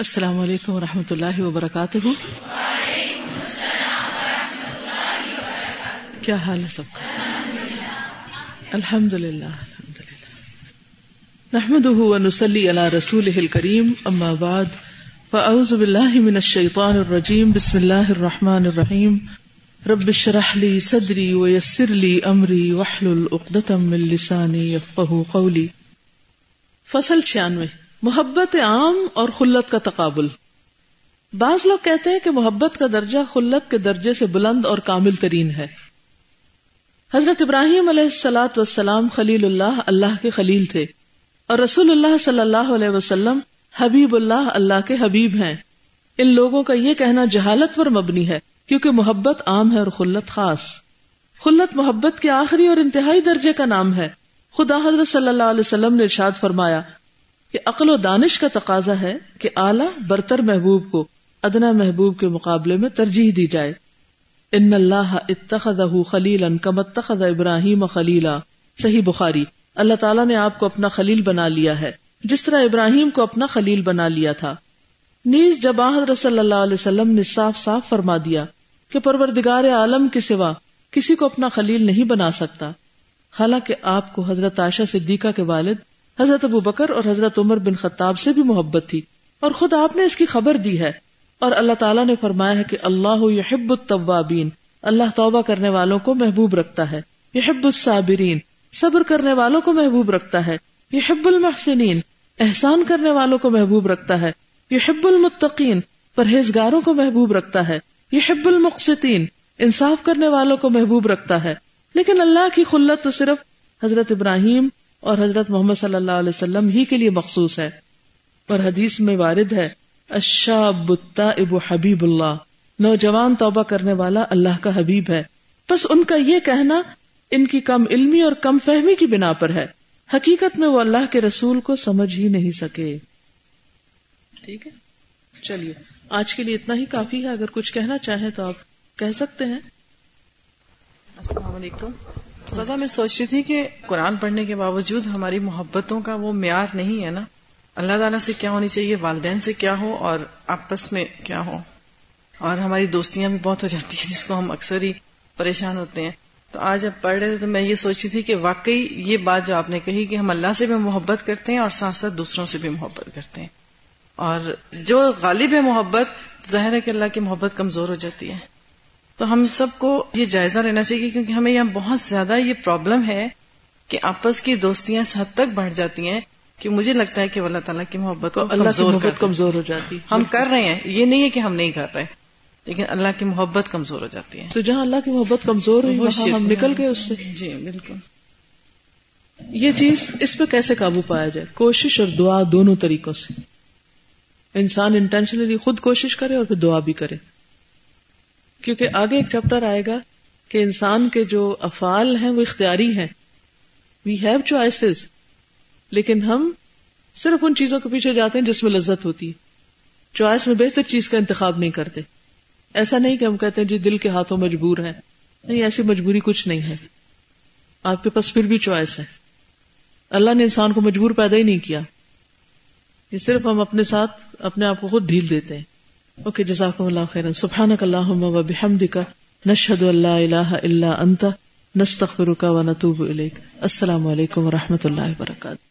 السلام علیکم و رحمۃ اللہ وبرکاتہ۔ کیا حال ہے سب؟ کا الحمد للہ الحمد للہ نحمد ونسلی علی رسول کریم اما بعد، فاعوذ باللہ من الشیطان الرجیم، بسم اللہ الرحمن الرحیم۔ رب اشرح لی صدری ویسر لی امری واحلل عقدۃ من لسانی یفقهوا قولی۔ فصل 96 محبت عام اور خلت کا تقابل۔ بعض لوگ کہتے ہیں کہ محبت کا درجہ خلت کے درجے سے بلند اور کامل ترین ہے۔ حضرت ابراہیم علیہ السلاۃ وسلام خلیل اللہ اللہ کے خلیل تھے اور رسول اللہ صلی اللہ علیہ وسلم حبیب اللہ اللہ کے حبیب ہیں۔ ان لوگوں کا یہ کہنا جہالت پر مبنی ہے کیونکہ محبت عام ہے اور خلت خاص۔ خلت محبت کے آخری اور انتہائی درجے کا نام ہے۔ خدا حضرت صلی اللہ علیہ وسلم نے ارشاد فرمایا کہ عقل و دانش کا تقاضا ہے کہ اعلیٰ برتر محبوب کو ادنا محبوب کے مقابلے میں ترجیح دی جائے۔ ان اللہ اتخذہ خلیلا کم اتخذ ابراہیم خلیلا۔ صحیح بخاری۔ اللہ تعالیٰ نے آپ کو اپنا خلیل بنا لیا ہے۔ جس طرح ابراہیم کو اپنا خلیل بنا لیا تھا۔ نیز جب حضرت صلی اللہ علیہ وسلم نے صاف صاف فرما دیا کہ پروردگار عالم کے سوا کسی کو اپنا خلیل نہیں بنا سکتا، حالانکہ آپ کو حضرت عائشہ صدیقہ کے والد حضرت ابو بکر اور حضرت عمر بن خطاب سے بھی محبت تھی اور خود آپ نے اس کی خبر دی ہے اور اللہ تعالیٰ نے فرمایا ہے کہ اللہ یحب التوابین، اللہ توبہ کرنے والوں کو محبوب رکھتا ہے۔ یحب الصابرین، صبر کرنے والوں کو محبوب رکھتا ہے۔ یحب المحسنین، احسان کرنے والوں کو محبوب رکھتا ہے۔ یحب المتقین، پرہیزگاروں کو محبوب رکھتا ہے۔ یحب المقسطین، انصاف کرنے والوں کو محبوب رکھتا ہے۔ لیکن اللہ کی خلت تو صرف حضرت ابراہیم اور حضرت محمد صلی اللہ علیہ وسلم ہی کے لیے مخصوص ہے اور حدیث میں وارد ہے بتا ابو حبیب اللہ، نوجوان توبہ کرنے والا اللہ کا حبیب ہے۔ بس ان کا یہ کہنا ان کی کم علمی اور کم فہمی کی بنا پر ہے۔ حقیقت میں وہ اللہ کے رسول کو سمجھ ہی نہیں سکے۔ ٹھیک ہے؟ چلیے، آج کے لیے اتنا ہی کافی ہے۔ اگر کچھ کہنا چاہیں تو آپ کہہ سکتے ہیں۔ السلام علیکم۔ سزا میں سوچ رہی تھی کہ قرآن پڑھنے کے باوجود ہماری محبتوں کا وہ معیار نہیں ہے نا۔ اللہ تعالیٰ سے کیا ہونی چاہیے؟ والدین سے کیا ہو اور آپس میں کیا ہو؟ اور ہماری دوستیاں بھی بہت ہو جاتی ہیں، جس کو ہم اکثر ہی پریشان ہوتے ہیں۔ تو آج جب پڑھ رہے تھے تو میں یہ سوچی تھی کہ واقعی یہ بات جو آپ نے کہی کہ ہم اللہ سے بھی محبت کرتے ہیں اور ساتھ ساتھ دوسروں سے بھی محبت کرتے ہیں۔ اور جو غالب ہے محبت، ظاہر ہے کہ اللہ کی محبت کمزور ہو جاتی ہے۔ تو ہم سب کو یہ جائزہ لینا چاہیے کیونکہ ہمیں یہاں بہت زیادہ یہ پرابلم ہے کہ آپس کی دوستیاں اس حد تک بڑھ جاتی ہیں کہ مجھے لگتا ہے کہ اللہ تعالیٰ کی محبت کو اللہ کی محبت کمزور ہو جاتی۔ ہم کر رہے ہیں یہ نہیں ہے کہ ہم نہیں کر رہے لیکن اللہ کی محبت کمزور ہو جاتی ہے۔ تو جہاں اللہ کی محبت کمزور ہوئی ہم نکل گئے اس سے۔ جی بالکل۔ یہ چیز اس پہ کیسے قابو پایا جائے؟ کوشش اور دعا دونوں طریقوں سے۔ انسان انٹینشنلی خود کوشش کرے اور پھر دعا بھی کرے۔ کیونکہ آگے ایک چیپٹر آئے گا کہ انسان کے جو افعال ہیں وہ اختیاری ہیں۔ وی ہیو چوائسیز لیکن ہم صرف ان چیزوں کے پیچھے جاتے ہیں جس میں لذت ہوتی ہے۔ چوائس میں بہتر چیز کا انتخاب نہیں کرتے۔ ایسا نہیں کہ ہم کہتے ہیں جی دل کے ہاتھوں مجبور ہے نہیں، ایسی مجبوری کچھ نہیں ہے۔ آپ کے پاس پھر بھی چوائس ہے۔ اللہ نے انسان کو مجبور پیدا ہی نہیں کیا۔ یہ صرف ہم اپنے ساتھ اپنے آپ کو خود ڈھیل دیتے ہیں۔ اوکے، جزاکم اللہ خیر سبحانک اللہم و بحمدک، نشہد اللہ الہ الا انت، نستغفرک و نتوب الیک. السلام علیکم و رحمۃ اللہ وبرکاتہ.